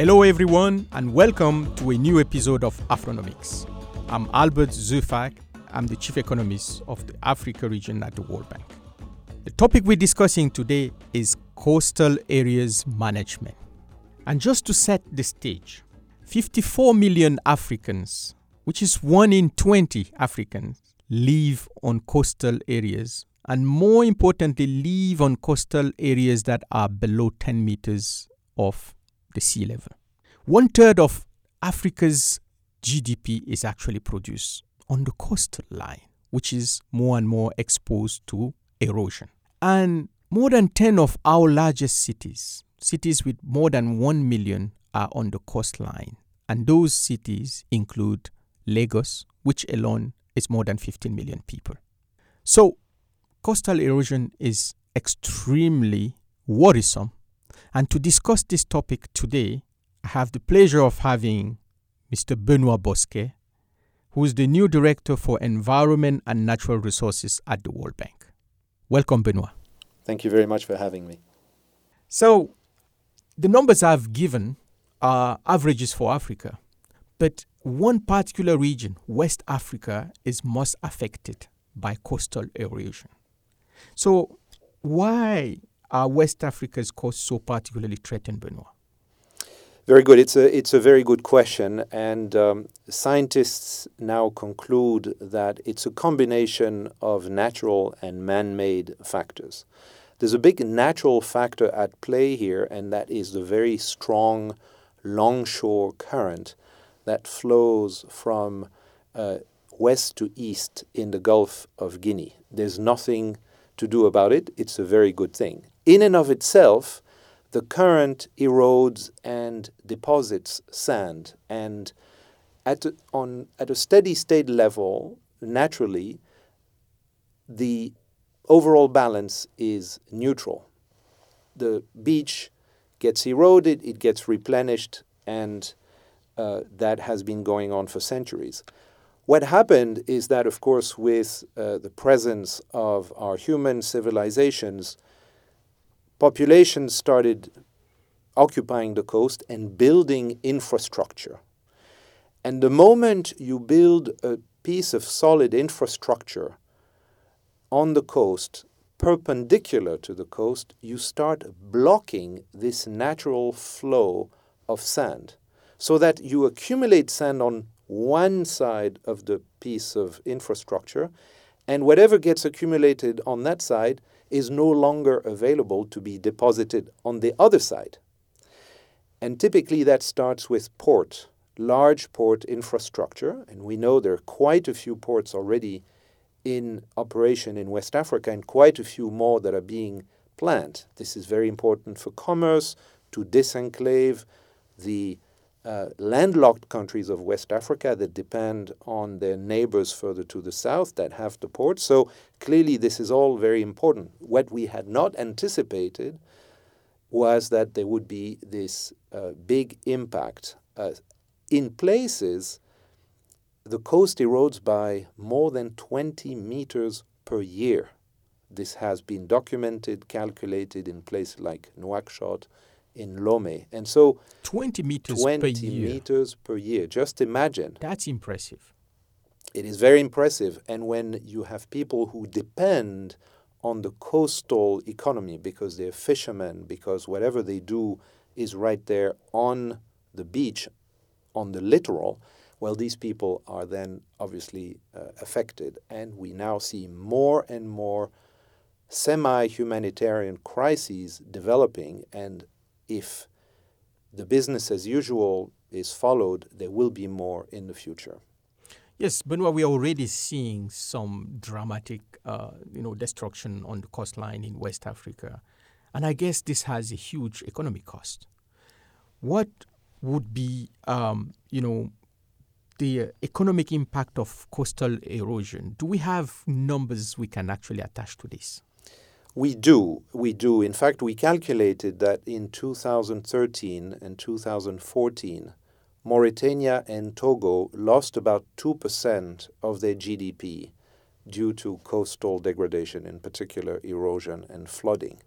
Hello, everyone, and welcome to a new episode of Afronomics. I'm Albert Zeufack. I'm the chief economist of the Africa region at the World Bank. The topic we're discussing today is coastal areas management. And just to set the stage, 54 million Africans, which is one in 20 Africans, live on coastal areas, and more importantly, live on coastal areas that are below 10 meters of the sea level. One third of Africa's GDP is actually produced on the coastal line, which is more and more exposed to erosion. And more than 10 of our largest cities, cities with more than 1 million, are on the coastline. And those cities include Lagos, which alone is more than 15 million people. So, coastal erosion is extremely worrisome. And to discuss this topic today, I have the pleasure of having Mr. Benoit Bosquet, who is the new Director for Environment and Natural Resources at the World Bank. Welcome, Benoit. Thank you very much for having me. So, the numbers I've given are averages for Africa, but one particular region, West Africa, is most affected by coastal erosion. So, why are West Africa's coasts so particularly threatened, Benoit? Very good. It's a it's a very good question, and um, scientists now conclude that it's a combination of natural and man-made factors. There's a big natural factor at play here, and that is the very strong longshore current that flows from uh, west to east in the Gulf of Guinea. There's nothing to do about it. It's a very good thing. In and of itself, the current erodes and deposits sand, and at on at a steady state level, naturally, the overall balance is neutral. The beach gets eroded, it gets replenished, and uh, that has been going on for centuries. What happened is that, of course, with uh, the presence of our human civilizations, populations started occupying the coast and building infrastructure. And the moment you build a piece of solid infrastructure on the coast, perpendicular to the coast, you start blocking this natural flow of sand so that you accumulate sand on one side of the piece of infrastructure, and whatever gets accumulated on that side is no longer available to be deposited on the other side. And typically that starts with port, large port infrastructure, and we know there are quite a few ports already in operation in West Africa and quite a few more that are being planned. This is very important for commerce, to disenclave the uh, landlocked countries of West Africa that depend on their neighbors further to the south that have the ports. So clearly, this is all very important. What we had not anticipated was that there would be this uh, big impact. Uh, in places, the coast erodes by more than 20 meters per year. This has been documented, calculated in places like Nouakchott, in Lomé. And so 20 meters 20 per year. meters per year. Just imagine. That's impressive. It is very impressive. And when you have people who depend on the coastal economy because they're fishermen, because whatever they do is right there on the beach, on the littoral, well, these people are then obviously uh, affected. And we now see more and more semi humanitarian crises developing. And if the business as usual is followed, there will be more in the future. Yes, Benoit, we are already seeing some dramatic, uh, you know, destruction on the coastline in West Africa, and I guess this has a huge economic cost. What would be, um, you know, the economic impact of coastal erosion? Do we have numbers we can actually attach to this? We do. We do. In fact, we calculated that in 2013 and 2014, Mauritania and Togo lost about 2% of their GDP due to coastal degradation, in particular erosion and flooding.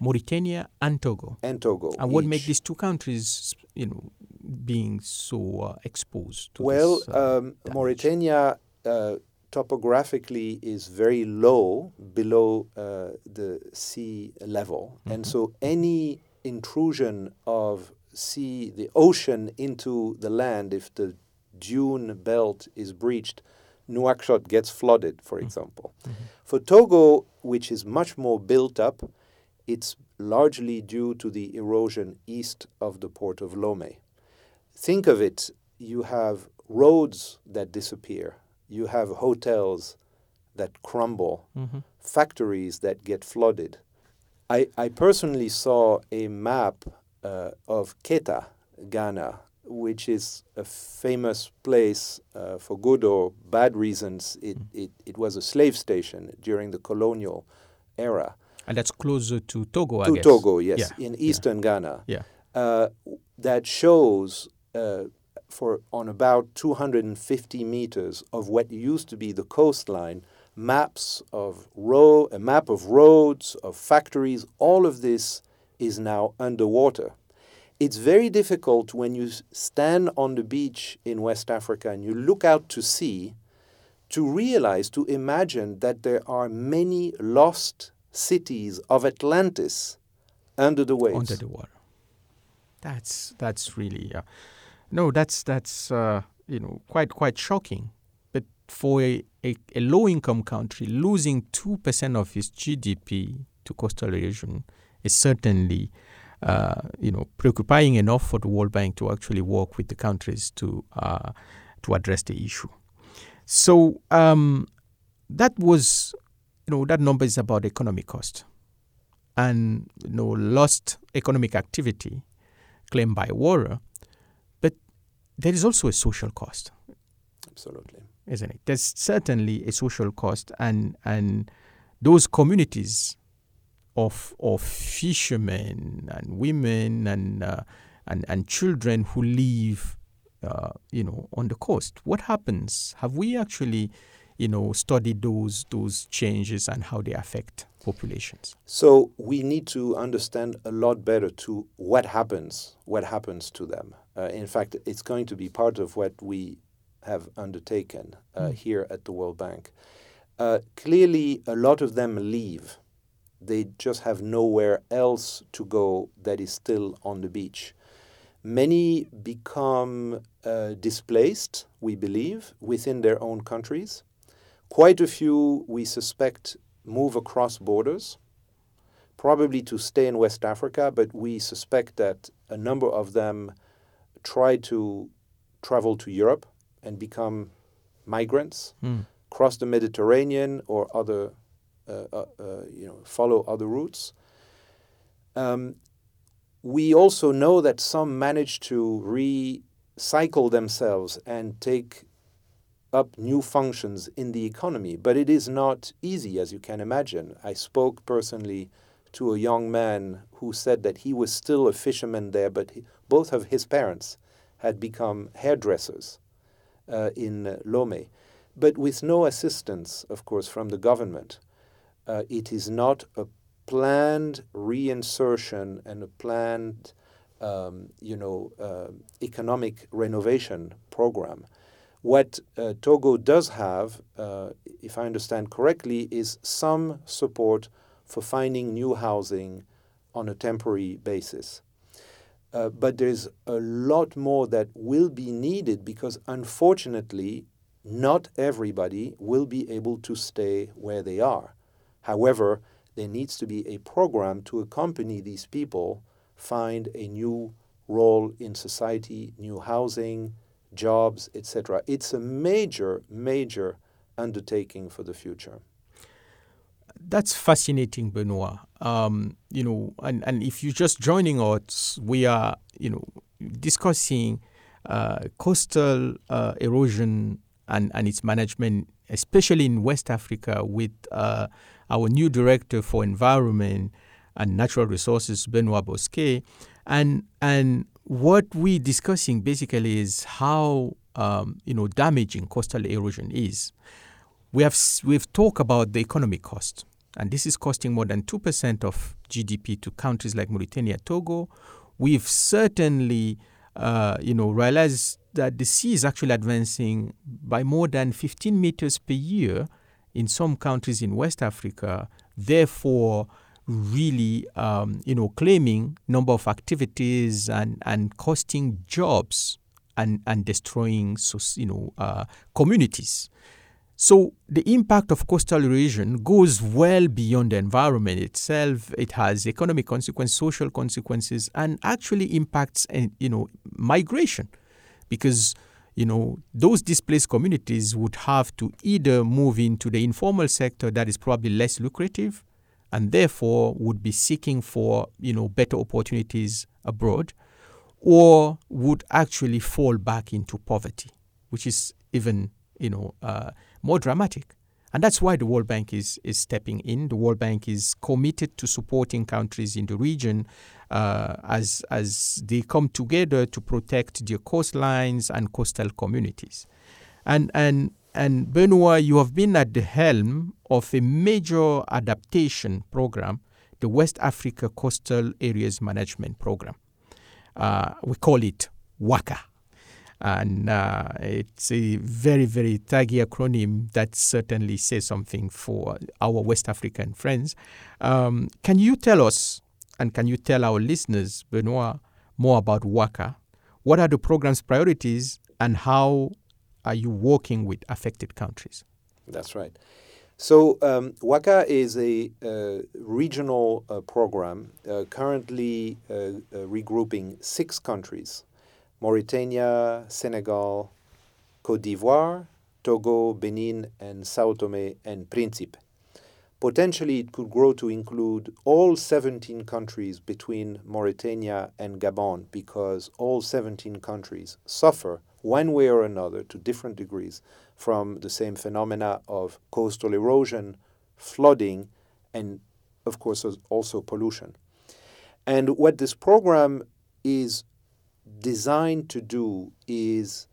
Mauritania and Togo. and Togo. And what each. make these two countries, you know, being so uh, exposed to Well, this? uh, um. Mauritania uh, topographically is very low below uh, the sea level, and Mhm. so any intrusion of sea, the ocean into the land, if the dune belt is breached, Nouakchott gets flooded, for Mm. example. Mhm. For Togo, which is much more built up, it's largely due to the erosion east of the port of Lomé. Think of it you have roads that disappear, you have hotels that crumble, Mhm. factories that get flooded. I, I personally saw a map uh, of Keta, Ghana, which is a famous place uh, for good or bad reasons. It, it, it was a slave station during the colonial era. And that's closer to Togo, I to. Togo, yes, Yeah, in eastern Ghana. Yeah. Uh, that shows uh, for on about 250 meters of what used to be the coastline, maps of ro- a map of roads, of factories. All of this is now underwater. It's very difficult when you stand on the beach in West Africa and you look out to sea to realize, to imagine that there are many lost cities of Atlantis under the waves. under the water. That's that's really uh, no. That's that's uh, you know quite quite shocking. But for a, a, a low income country, losing two percent of its GDP to coastal erosion is certainly uh, you know preoccupying enough for the World Bank to actually work with the countries to uh, to address the issue. So um, that was you know that number is about economic cost and you know lost economic activity claimed by water, there is also a social cost, Absolutely. isn't it? There's certainly a social cost, and and those communities of of fishermen and women and uh, and and children who live, uh, you know, on the coast. What happens? Have we actually, you know, study those those changes and how they affect populations? So we need to understand a lot better to what happens, what happens to them. Uh, in fact, it's going to be part of what we have undertaken uh, Mm. here at the World Bank. Uh, clearly, a lot of them leave. They just have nowhere else to go that is still on the beach. Many become uh, displaced, we believe, within their own countries. Quite a few, we suspect, move across borders, probably to stay in West Africa, but we suspect that a number of them try to travel to Europe and become migrants, Mm. cross the Mediterranean or other, uh, uh, uh, you know, follow other routes. Um, we also know that some manage to recycle themselves and take up new functions in the economy, but it is not easy, as you can imagine. I spoke personally to a young man who said that he was still a fisherman there, but he, both of his parents had become hairdressers uh, in Lomé, but with no assistance, of course, from the government. Uh, it is not a planned reinsertion and a planned, um, you know, uh, economic renovation program. What uh, Togo does have, uh, if I understand correctly, is some support for finding new housing on a temporary basis. Uh, but there's a lot more that will be needed because, unfortunately, not everybody will be able to stay where they are. However, there needs to be a program to accompany these people find a new role in society, new housing, jobs, etc. It's a major, major undertaking for the future. That's fascinating, Benoit. Um, you know, and, and if you're just joining us, we are, you know, discussing uh, coastal uh, erosion and, and its management, especially in West Africa, with uh, our new director for environment and natural resources, Benoit Bosquet. And, and what we're discussing basically is how, um, you know, damaging coastal erosion is. We have, we've talked about the economic cost and this is costing more than 2% of GDP to countries like Mauritania, Togo, we've certainly, uh, you know, realized that the sea is actually advancing by more than 15 meters per year in some countries in West Africa. Therefore, really, um, you know, claiming number of activities and, and costing jobs and, and destroying, you know, uh, communities. So the impact of coastal erosion goes well beyond the environment itself. It has economic consequences, social consequences, and actually impacts, eh, you know, migration, because you know those displaced communities would have to either move into the informal sector that is probably less lucrative, and therefore would be seeking for you know better opportunities abroad, or would actually fall back into poverty, which is even you know uh, more dramatic. And that's why the World Bank is, is stepping in. The World Bank is committed to supporting countries in the region uh, as, as they come together to protect their coastlines and coastal communities. And, and, and Benoit, you have been at the helm of a major adaptation program, the West Africa Coastal Areas Management Program. Uh, we call it WACA and uh, it's a very, very taggy acronym that certainly says something for our West African friends. Um, can you tell us, and can you tell our listeners, Benoit, more about WACA? What are the program's priorities, and how are you working with affected countries? That's right. So, um, WACA is a uh, regional uh, program uh, currently uh, uh, regrouping six countries Mauritania, Senegal, Cote d'Ivoire, Togo, Benin, and Sao Tome and Principe. Potentially, it could grow to include all 17 countries between Mauritania and Gabon because all 17 countries suffer, one way or another, to different degrees, from the same phenomena of coastal erosion, flooding, and, of course, also pollution. And what this program is designed to do is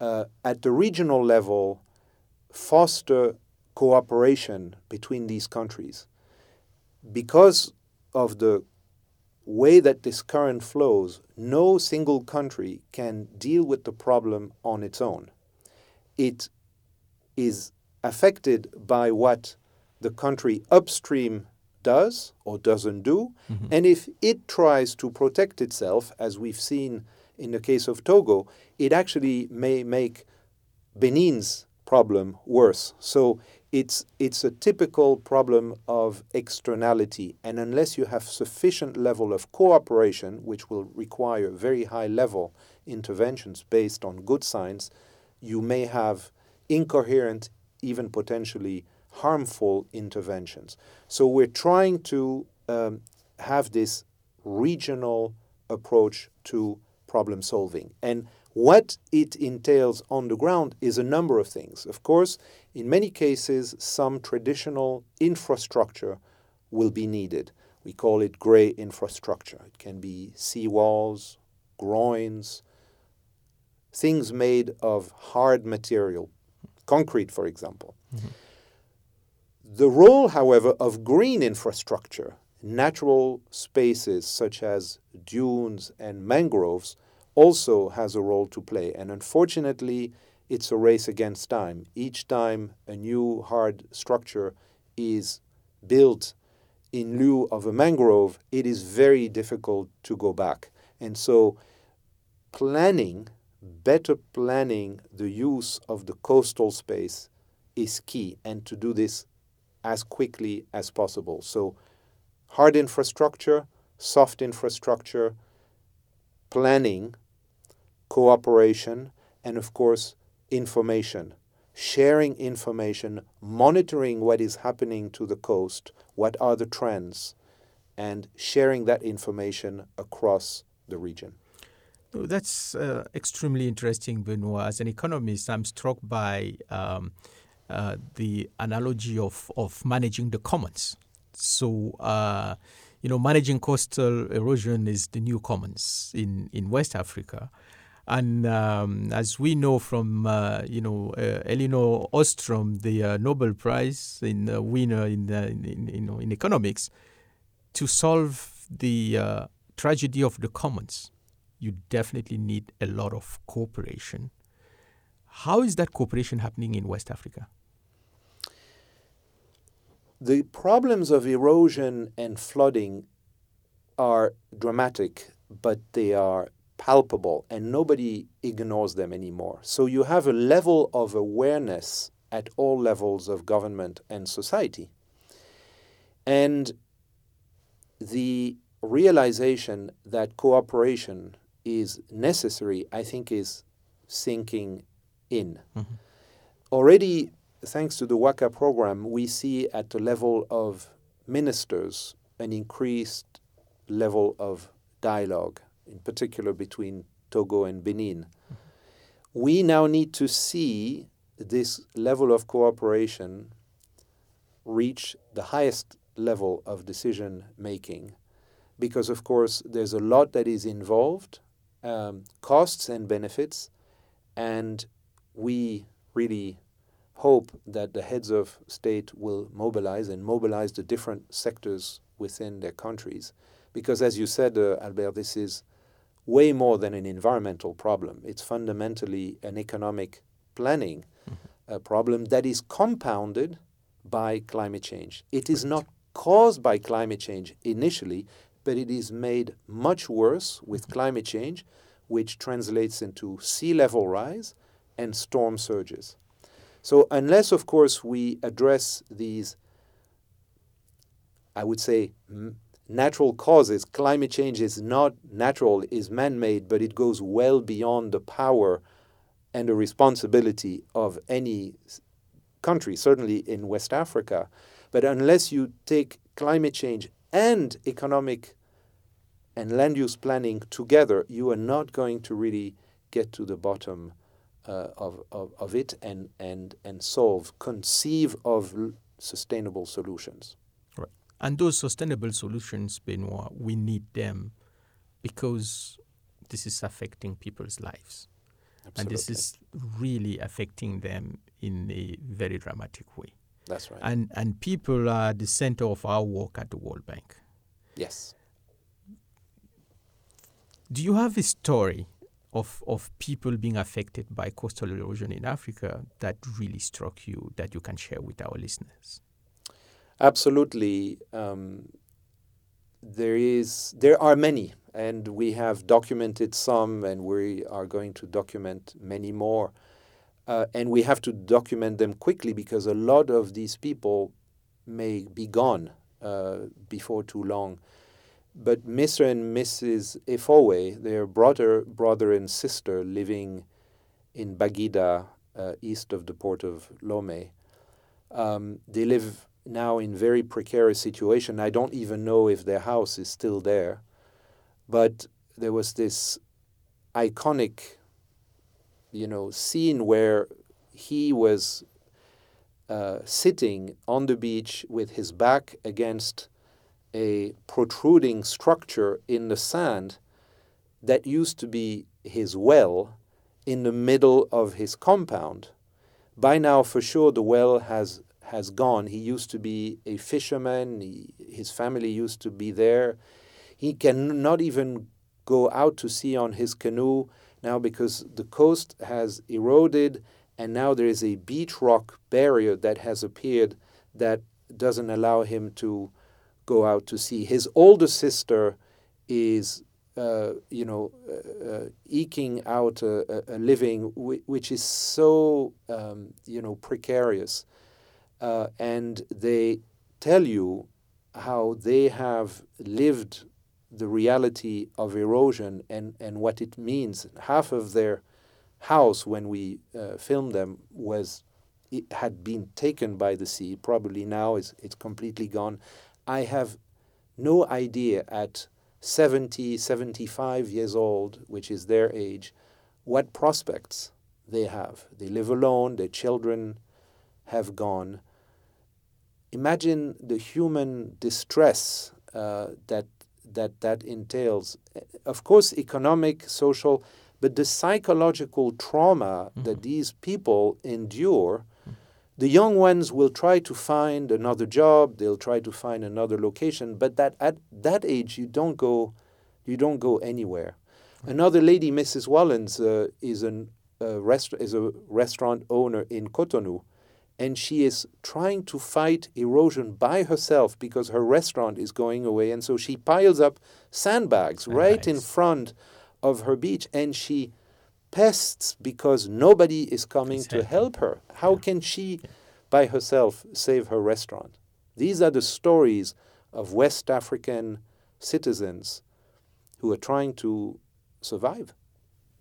uh, at the regional level foster cooperation between these countries. Because of the way that this current flows, no single country can deal with the problem on its own. It is affected by what the country upstream does or doesn't do. Mm-hmm. And if it tries to protect itself, as we've seen in the case of Togo, it actually may make Benin's problem worse. So it's it's a typical problem of externality and unless you have sufficient level of cooperation which will require very high level interventions based on good science you may have incoherent even potentially harmful interventions so we're trying to um, have this regional approach to problem solving. And what it entails on the ground is a number of things. Of course, in many cases, some traditional infrastructure will be needed. We call it gray infrastructure. It can be seawalls, groins, things made of hard material, concrete, for example. Mm-hmm. The role, however, of green infrastructure natural spaces such as dunes and mangroves also has a role to play. And unfortunately, it's a race against time. Each time a new hard structure is built in lieu of a mangrove, it is very difficult to go back. And so, planning, better planning the use of the coastal space is key, and to do this as quickly as possible. So, hard infrastructure, soft infrastructure, planning, cooperation, and of course, information. Sharing information, monitoring what is happening to the coast, what are the trends, and sharing that information across the region. That's uh, extremely interesting, Benoit. As an economist, I'm struck by um, uh, the analogy of, of managing the commons. So, uh, you know, managing coastal erosion is the new commons in, in West Africa. And um, as we know from, uh, you know, uh, Elinor Ostrom, the uh, Nobel Prize in uh, winner in, in, in, you know, in economics, to solve the uh, tragedy of the commons, you definitely need a lot of cooperation. How is that cooperation happening in West Africa? The problems of erosion and flooding are dramatic, but they are palpable and nobody ignores them anymore. So you have a level of awareness at all levels of government and society. And the realization that cooperation is necessary, I think, is sinking in. Mm-hmm. Already, thanks to the WACA program, we see at the level of ministers an increased level of dialogue in particular between Togo and Benin. We now need to see this level of cooperation reach the highest level of decision making because, of course, there's a lot that is involved um, costs and benefits, and we really hope that the heads of state will mobilize and mobilize the different sectors within their countries. Because, as you said, uh, Albert, this is way more than an environmental problem. It's fundamentally an economic planning mm-hmm. problem that is compounded by climate change. It is not caused by climate change initially, but it is made much worse with mm-hmm. climate change, which translates into sea level rise and storm surges. So, unless, of course, we address these, I would say, natural causes. Climate change is not natural, is man made, but it goes well beyond the power and the responsibility of any country, certainly in West Africa. But unless you take climate change and economic and land use planning together, you are not going to really get to the bottom uh, of, of, of it and, and, and solve, conceive of sustainable solutions. Right. And those sustainable solutions, Benoit, we need them because this is affecting people's lives. Absolutely. And this is really affecting them in a very dramatic way. That's right. And and people are the center of our work at the World Bank. Yes. Do you have a story of of people being affected by coastal erosion in Africa that really struck you that you can share with our listeners? Absolutely. Um, there is there are many and we have documented some and we are going to document many more uh, and we have to document them quickly because a lot of these people may be gone uh, before too long but mr and mrs efowe their brother brother and sister living in Baguida uh, east of the port of Lomé um, they live now in very precarious situation. I don't even know if their house is still there. But there was this iconic, you know, scene where he was uh, sitting on the beach with his back against a protruding structure in the sand that used to be his well in the middle of his compound. By now, for sure, the well has has gone. He used to be a fisherman, he, his family used to be there. He cannot even go out to sea on his canoe now because the coast has eroded and now there is a beach rock barrier that has appeared that doesn't allow him to go out to sea. His older sister is, uh, you know, uh, uh, eking out a, a living which is so, um, you know, precarious uh, and they tell you how they have lived the reality of erosion and, and what it means. Half of their house, when we uh, filmed them, was it had been taken by the sea. Probably now it's, it's completely gone. I have no idea at 70, 75 years old, which is their age, what prospects they have. They live alone, their children have gone imagine the human distress uh, that that that entails. Of course, economic, social, But the psychological trauma mm-hmm. that these people endure, the young ones will try to find another job, they'll try to find another location, but that at that age you don't go you don't go anywhere. Another lady, Mrs. Wallens, uh, is an uh, rest- is a restaurant owner in Cotonou and she is trying to fight erosion by herself because her restaurant is going away and so she piles up sandbags nice. right in front of her beach and she pests because nobody is coming to help her. How yeah. can she by herself save her restaurant? These are the stories of west african citizens who are trying to survive.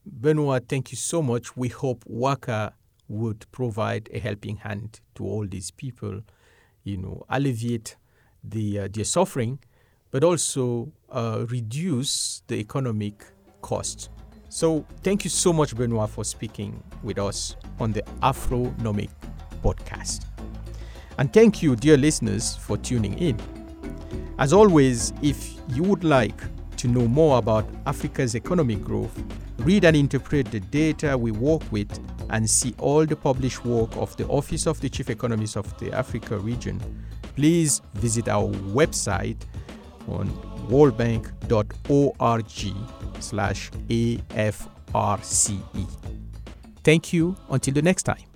Benoit thank you so much. We hope WACA would provide a helping hand to all these people, you know, alleviate the, uh, their suffering, but also uh, reduce the economic cost. So, thank you so much, Benoit, for speaking with us on the Afronomic podcast. And thank you, dear listeners, for tuning in. As always, if you would like to know more about Africa's economic growth, read and interpret the data we work with, and see all the published work of the Office of the Chief Economist of the Africa region, please visit our website on worldbank.org slash AFRCE. Thank you. Until the next time.